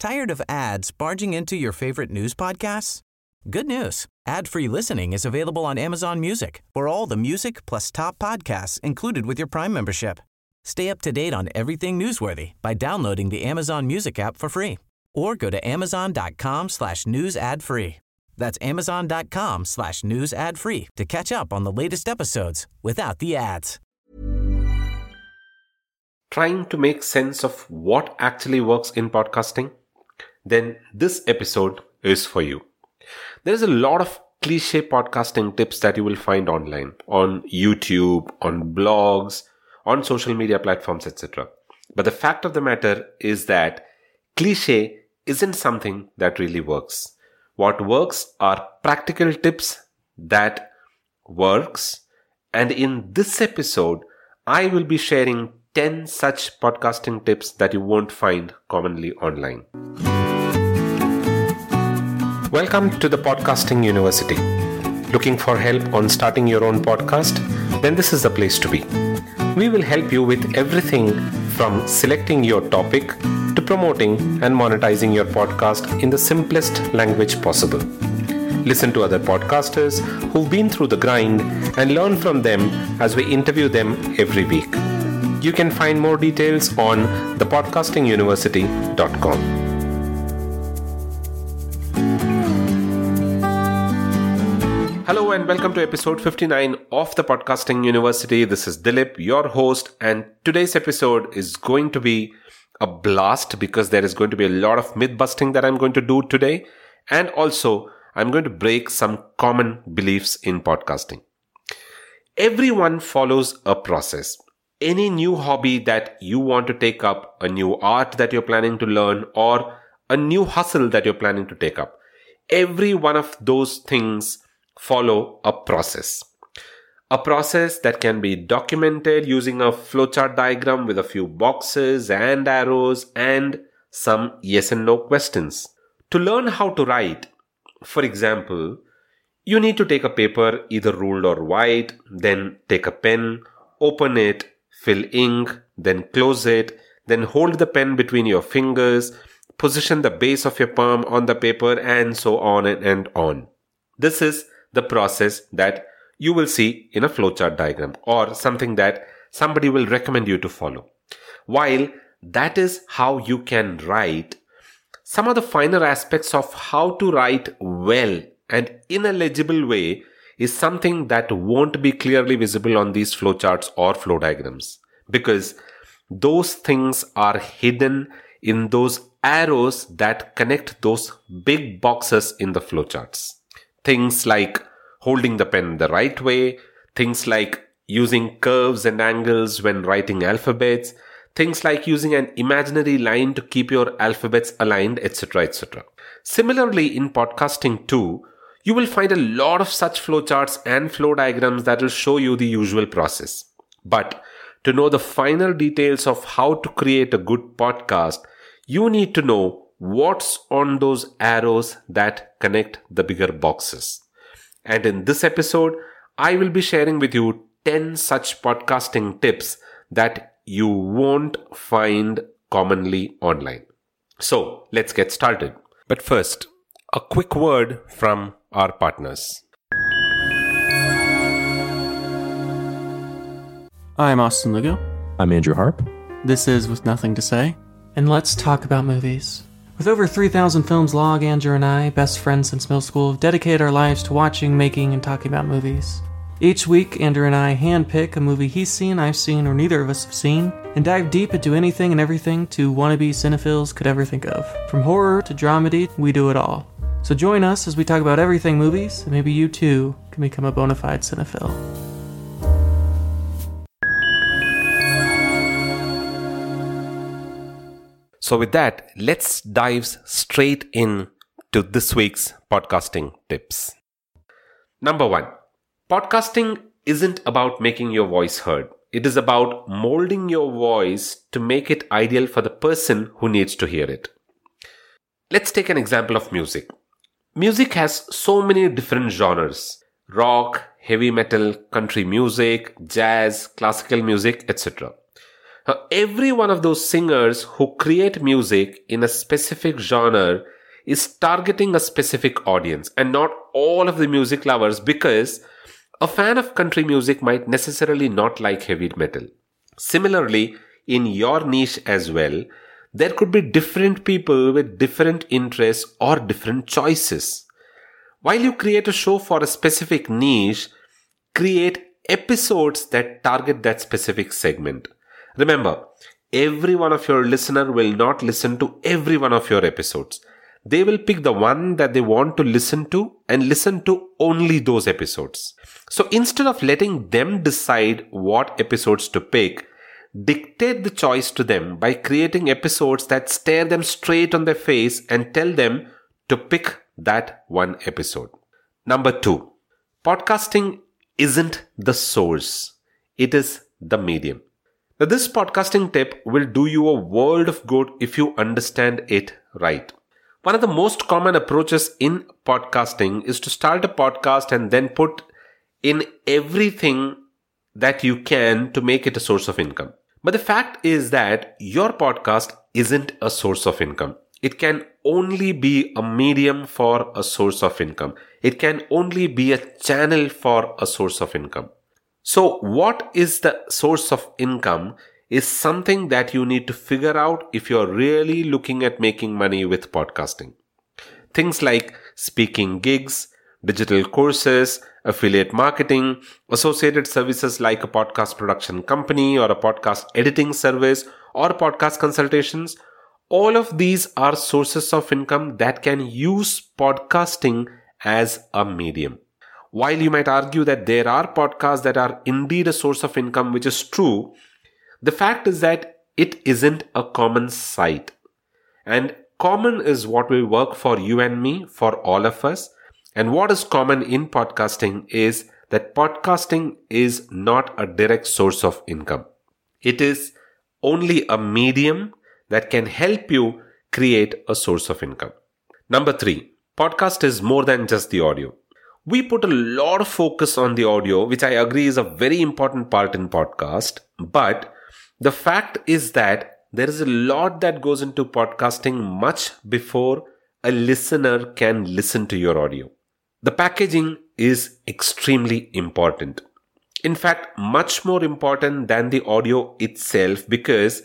Tired of ads barging into your favorite news podcasts? Good news. Ad-free listening is available on Amazon Music. For all the music plus top podcasts included with your Prime membership. Stay up to date on everything newsworthy by downloading the Amazon Music app for free or go to amazon.com slash news ad free. That's amazon.com slash news ad free to catch up on the latest episodes without the ads. Trying to make sense of what actually works in podcasting? Then this episode is for you. There is a lot of cliche podcasting tips that you will find online, on YouTube, on blogs, on social media platforms, etc. But the fact of the matter is that cliche isn't something that really works. What works are practical tips that works. And in this episode, I will be sharing 10 such podcasting tips that you won't find commonly online. Welcome to the Podcasting University. Looking for help on starting your own podcast? Then this is the place to be. We will help you with everything from selecting your topic to promoting and monetizing your podcast in the simplest language possible. Listen to other podcasters who've been through the grind and learn from them as we interview them every week. You can find more details on thepodcastinguniversity.com. Hello and welcome to episode 59 of the Podcasting University. This is Dilip, your host, and today's episode is going to be a blast because there is going to be a lot of myth busting that I'm going to do today. And also, I'm going to break some common beliefs in podcasting. Everyone follows a process. Any new hobby that you want to take up, a new art that you're planning to learn, or a new hustle that you're planning to take up, every one of those things follow a process. A process that can be documented using a flowchart diagram with a few boxes and arrows and some yes and no questions. To learn how to write, for example, you need to take a paper either ruled or white, then take a pen, open it, fill ink, then close it, then hold the pen between your fingers, position the base of your palm on the paper, and so on and on. This is the process that you will see in a flowchart diagram or something that somebody will recommend you to follow. While that is how you can write, some of the finer aspects of how to write well and in a legible way is something that won't be clearly visible on these flowcharts or flow diagrams because those things are hidden in those arrows that connect those big boxes in the flowcharts. Things like holding the pen the right way, things like using curves and angles when writing alphabets, things like using an imaginary line to keep your alphabets aligned, etc. etc. Similarly, in podcasting too, you will find a lot of such flowcharts and flow diagrams that will show you the usual process. But to know the final details of how to create a good podcast, you need to know what's on those arrows that connect the bigger boxes. And in this episode, I will be sharing with you 10 such podcasting tips that you won't find commonly online. So let's get started. But first, a quick word from our partners. I'm Austin Lugo. I'm Andrew Harp. This is With Nothing to Say. And let's talk about movies. With over 3,000 films log, Andrew and I, best friends since middle school, have dedicated our lives to watching, making, and talking about movies. Each week, Andrew and I handpick a movie he's seen, I've seen, or neither of us have seen, and dive deep into anything and everything two wannabe cinephiles could ever think of. From horror to dramedy, we do it all. So join us as we talk about everything movies, and maybe you too can become a bona fide cinephile. So, with that, let's dive straight in to this week's podcasting tips. Number one, podcasting isn't about making your voice heard. It is about molding your voice to make it ideal for the person who needs to hear it. Let's take an example of music. Music has so many different genres rock, heavy metal, country music, jazz, classical music, etc. Now, every one of those singers who create music in a specific genre is targeting a specific audience and not all of the music lovers because a fan of country music might necessarily not like heavy metal. Similarly, in your niche as well, there could be different people with different interests or different choices. While you create a show for a specific niche, create episodes that target that specific segment. Remember, every one of your listener will not listen to every one of your episodes. They will pick the one that they want to listen to and listen to only those episodes. So instead of letting them decide what episodes to pick, dictate the choice to them by creating episodes that stare them straight on their face and tell them to pick that one episode. Number two, podcasting isn't the source. It is the medium. Now, this podcasting tip will do you a world of good if you understand it right. One of the most common approaches in podcasting is to start a podcast and then put in everything that you can to make it a source of income. But the fact is that your podcast isn't a source of income. It can only be a medium for a source of income. It can only be a channel for a source of income. So what is the source of income is something that you need to figure out if you're really looking at making money with podcasting. Things like speaking gigs, digital courses, affiliate marketing, associated services like a podcast production company or a podcast editing service or podcast consultations. All of these are sources of income that can use podcasting as a medium. While you might argue that there are podcasts that are indeed a source of income, which is true, the fact is that it isn't a common sight. And common is what will work for you and me, for all of us. And what is common in podcasting is that podcasting is not a direct source of income. It is only a medium that can help you create a source of income. Number three, podcast is more than just the audio. We put a lot of focus on the audio, which I agree is a very important part in podcast, but the fact is that there is a lot that goes into podcasting much before a listener can listen to your audio. The packaging is extremely important. In fact, much more important than the audio itself because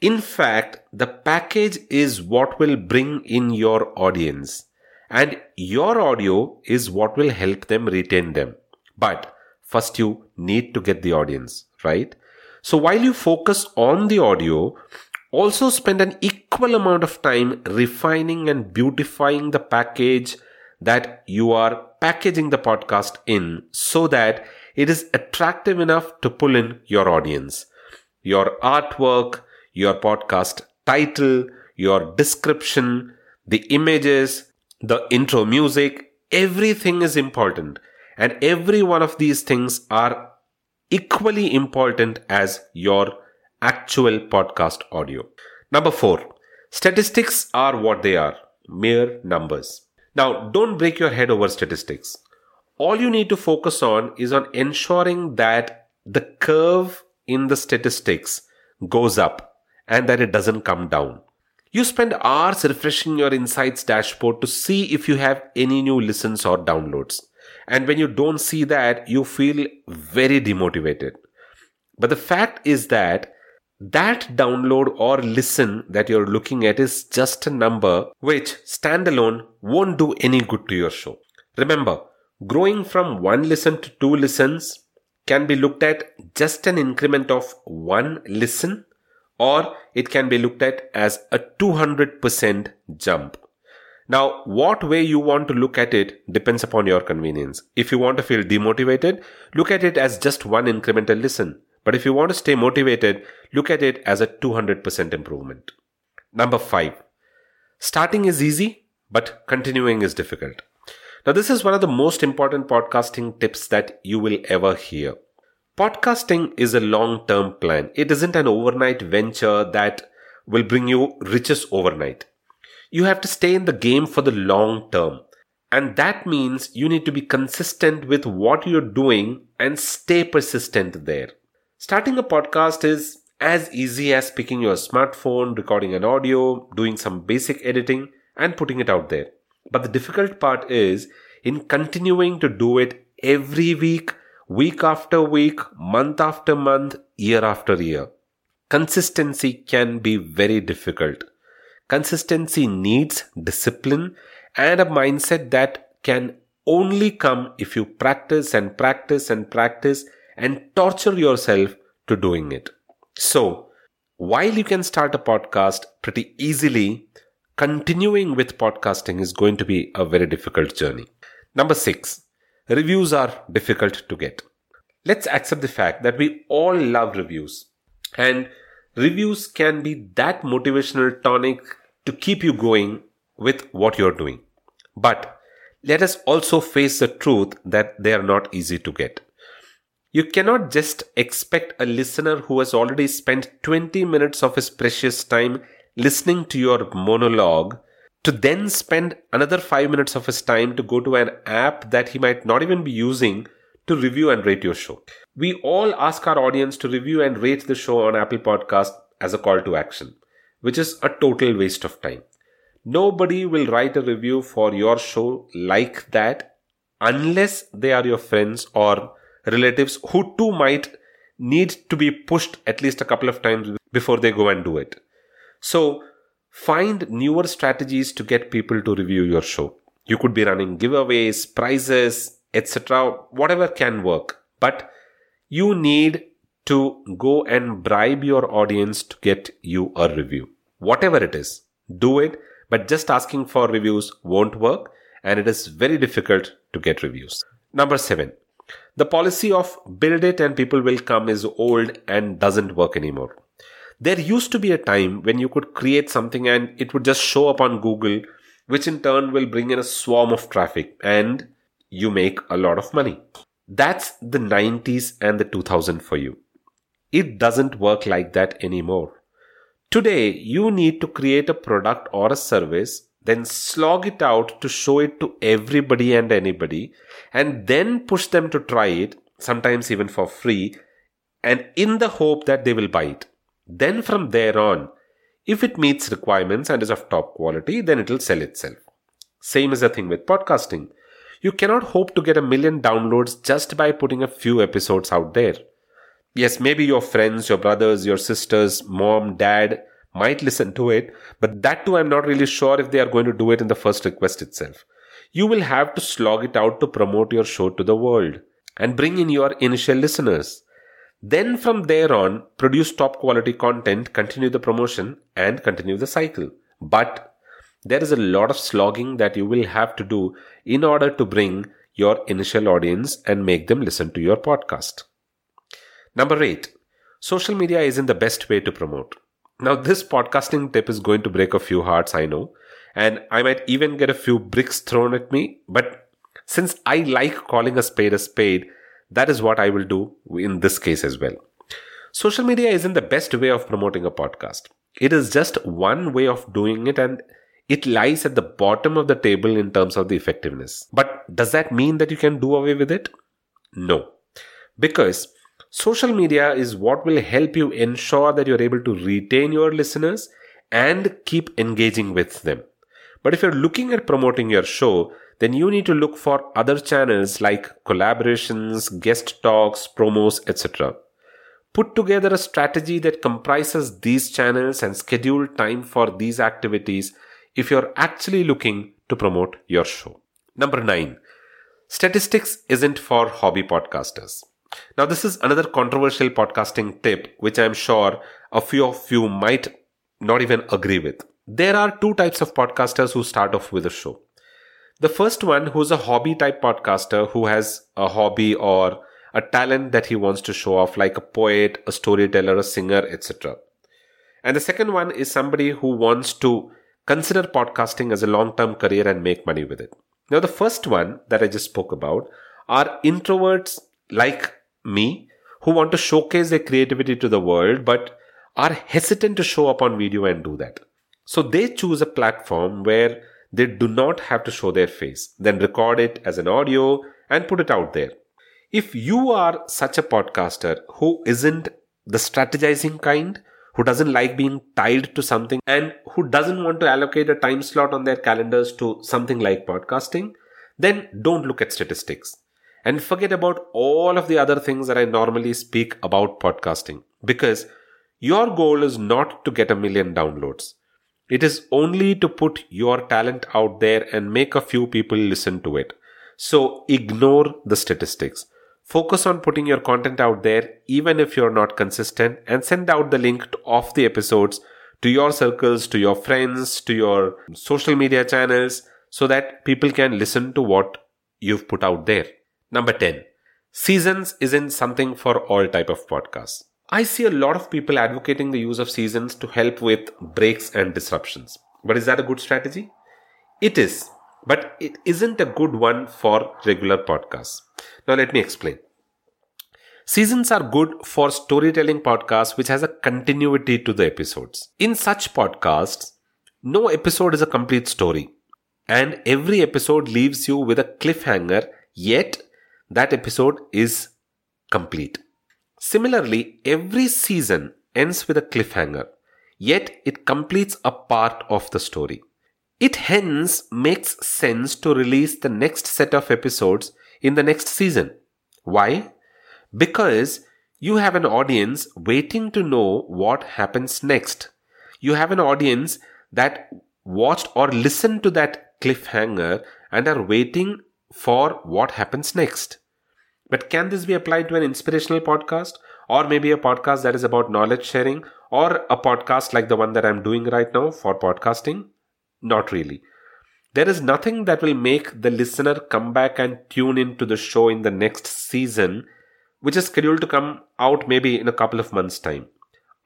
in fact, the package is what will bring in your audience and your audio is what will help them retain them. But first you need to get the audience, right? So while you focus on the audio, also spend an equal amount of time refining and beautifying the package that you are packaging the podcast in so that it is attractive enough to pull in your audience. Your artwork, your podcast title, your description, the images, the intro music, everything is important. And every one of these things are equally important as your actual podcast audio. Number four, statistics are what they are mere numbers. Now, don't break your head over statistics. All you need to focus on is on ensuring that the curve in the statistics goes up and that it doesn't come down. You spend hours refreshing your insights dashboard to see if you have any new listens or downloads. And when you don't see that, you feel very demotivated. But the fact is that that download or listen that you're looking at is just a number which standalone won't do any good to your show. Remember, growing from one listen to two listens can be looked at just an increment of one listen or it can be looked at as a 200% jump. Now, what way you want to look at it depends upon your convenience. If you want to feel demotivated, look at it as just one incremental listen. But if you want to stay motivated, look at it as a 200% improvement. Number five, starting is easy, but continuing is difficult. Now, this is one of the most important podcasting tips that you will ever hear. Podcasting is a long term plan. It isn't an overnight venture that will bring you riches overnight. You have to stay in the game for the long term. And that means you need to be consistent with what you're doing and stay persistent there. Starting a podcast is as easy as picking your smartphone, recording an audio, doing some basic editing, and putting it out there. But the difficult part is in continuing to do it every week, week after week, month after month, year after year. Consistency can be very difficult. Consistency needs discipline and a mindset that can only come if you practice and practice and practice and torture yourself to doing it. So, while you can start a podcast pretty easily, continuing with podcasting is going to be a very difficult journey. Number six, reviews are difficult to get. Let's accept the fact that we all love reviews and reviews can be that motivational tonic to keep you going with what you're doing. But let us also face the truth that they are not easy to get. You cannot just expect a listener who has already spent 20 minutes of his precious time listening to your monologue to then spend another 5 minutes of his time to go to an app that he might not even be using to review and rate your show. We all ask our audience to review and rate the show on Apple Podcast as a call to action, which is a total waste of time. Nobody will write a review for your show like that unless they are your friends or relatives who too might need to be pushed at least a couple of times before they go and do it. So find newer strategies to get people to review your show. You could be running giveaways, prizes, etc. Whatever can work. But you need to go and bribe your audience to get you a review. Whatever it is, do it but just asking for reviews won't work and it is very difficult to get reviews. Number seven, the policy of build it and people will come is old and doesn't work anymore. There used to be a time when you could create something and it would just show up on Google, which in turn will bring in a swarm of traffic and you make a lot of money. That's the 90s and the 2000 for you. It doesn't work like that anymore. Today, you need to create a product or a service, then slog it out to show it to everybody and anybody, and then push them to try it, sometimes even for free, and in the hope that they will buy it. Then from there on, if it meets requirements and is of top quality, then it will sell itself. Same is the thing with podcasting. You cannot hope to get a million downloads just by putting a few episodes out there yes, maybe your friends, your brothers, your sisters, mom, dad might listen to it, but that too I'm not really sure if they are going to do it in the first request itself. You will have to slog it out to promote your show to the world and bring in your initial listeners. Then from there on, produce top quality content, continue the promotion and continue the cycle. But there is a lot of slogging that you will have to do in order to bring your initial audience and make them listen to your podcast. Number eight, social media isn't the best way to promote. Now, this podcasting tip is going to break a few hearts, I know, and I might even get a few bricks thrown at me, but since I like calling a spade a spade, that is what I will do in this case as well. Social media isn't the best way of promoting a podcast. It is just one way of doing it and it lies at the bottom of the table in terms of the effectiveness. But does that mean that you can do away with it? No. Because Social media is what will help you ensure that you're able to retain your listeners and keep engaging with them. But if you're looking at promoting your show, then you need to look for other channels like collaborations, guest talks, promos, etc. Put together a strategy that comprises these channels and schedule time for these activities if you're actually looking to promote your show. Number nine, statistics isn't for hobby podcasters. Now, this is another controversial podcasting tip, which I'm sure a few of you might not even agree with. There are two types of podcasters who start off with a show. The first one, who's a hobby type podcaster who has a hobby or a talent that he wants to show off, like a poet, a storyteller, a singer, etc. And the second one is somebody who wants to consider podcasting as a long term career and make money with it. Now, the first one that I just spoke about are introverts like me who want to showcase their creativity to the world but are hesitant to show up on video and do that. So they choose a platform where they do not have to show their face, then record it as an audio and put it out there. If you are such a podcaster who isn't the strategizing kind, who doesn't like being tied to something, and who doesn't want to allocate a time slot on their calendars to something like podcasting, then don't look at statistics. And forget about all of the other things that I normally speak about podcasting. Because your goal is not to get a million downloads. It is only to put your talent out there and make a few people listen to it. So ignore the statistics. Focus on putting your content out there, even if you're not consistent, and send out the link of the episodes to your circles, to your friends, to your social media channels, so that people can listen to what you've put out there. Number 10. Seasons isn't something for all type of podcasts. I see a lot of people advocating the use of seasons to help with breaks and disruptions. But is that a good strategy? It is, but it isn't a good one for regular podcasts. Now let me explain. Seasons are good for storytelling podcasts which has a continuity to the episodes. In such podcasts, no episode is a complete story and every episode leaves you with a cliffhanger yet that episode is complete. Similarly, every season ends with a cliffhanger, yet it completes a part of the story. It hence makes sense to release the next set of episodes in the next season. Why? Because you have an audience waiting to know what happens next. You have an audience that watched or listened to that cliffhanger and are waiting for what happens next. But can this be applied to an inspirational podcast or maybe a podcast that is about knowledge sharing or a podcast like the one that I'm doing right now for podcasting? Not really. There is nothing that will make the listener come back and tune into the show in the next season, which is scheduled to come out maybe in a couple of months' time.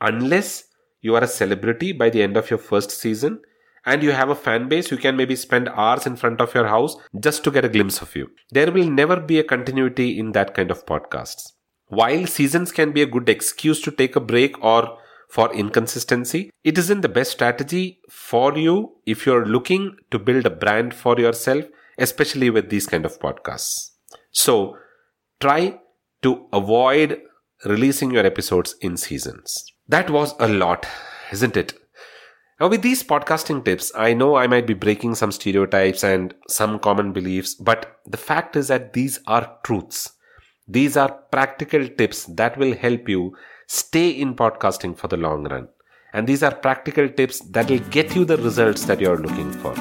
Unless you are a celebrity by the end of your first season and you have a fan base, you can maybe spend hours in front of your house just to get a glimpse of you. There will never be a continuity in that kind of podcasts. While seasons can be a good excuse to take a break or for inconsistency, it isn't the best strategy for you if you're looking to build a brand for yourself, especially with these kind of podcasts. So try to avoid releasing your episodes in seasons. That was a lot, isn't it? Now, with these podcasting tips, I know I might be breaking some stereotypes and some common beliefs, but the fact is that these are truths. These are practical tips that will help you stay in podcasting for the long run. And these are practical tips that will get you the results that you're looking for.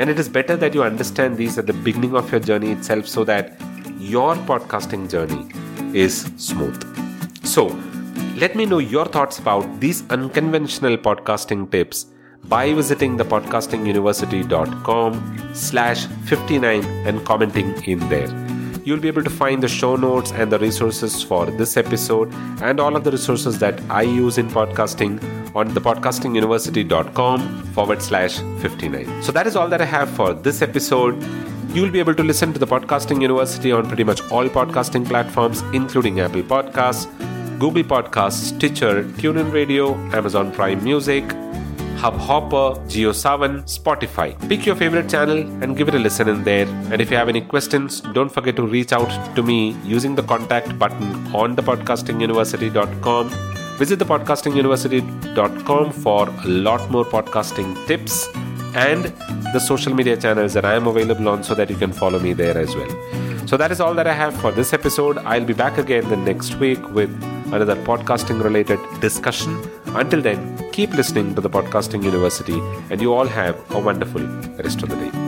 And it is better that you understand these at the beginning of your journey itself so that your podcasting journey is smooth. So, let me know your thoughts about these unconventional podcasting tips by visiting thepodcastinguniversity.com slash 59 and commenting in there. You'll be able to find the show notes and the resources for this episode and all of the resources that I use in podcasting on thepodcastinguniversity.com forward slash 59. So that is all that I have for this episode. You'll be able to listen to the Podcasting University on pretty much all podcasting platforms, including Apple Podcasts, Google Podcasts, Stitcher, TuneIn Radio, Amazon Prime Music, Hubhopper, JioSaavn, Spotify. Pick your favorite channel and give it a listen in there. And if you have any questions, don't forget to reach out to me using the contact button on thepodcastinguniversity.com. Visit thepodcastinguniversity.com for a lot more podcasting tips and the social media channels that I am available on so that you can follow me there as well. So that is all that I have for this episode. I'll be back again the next week with another podcasting related discussion. Until then, keep listening to the Podcasting University and you all have a wonderful rest of the day.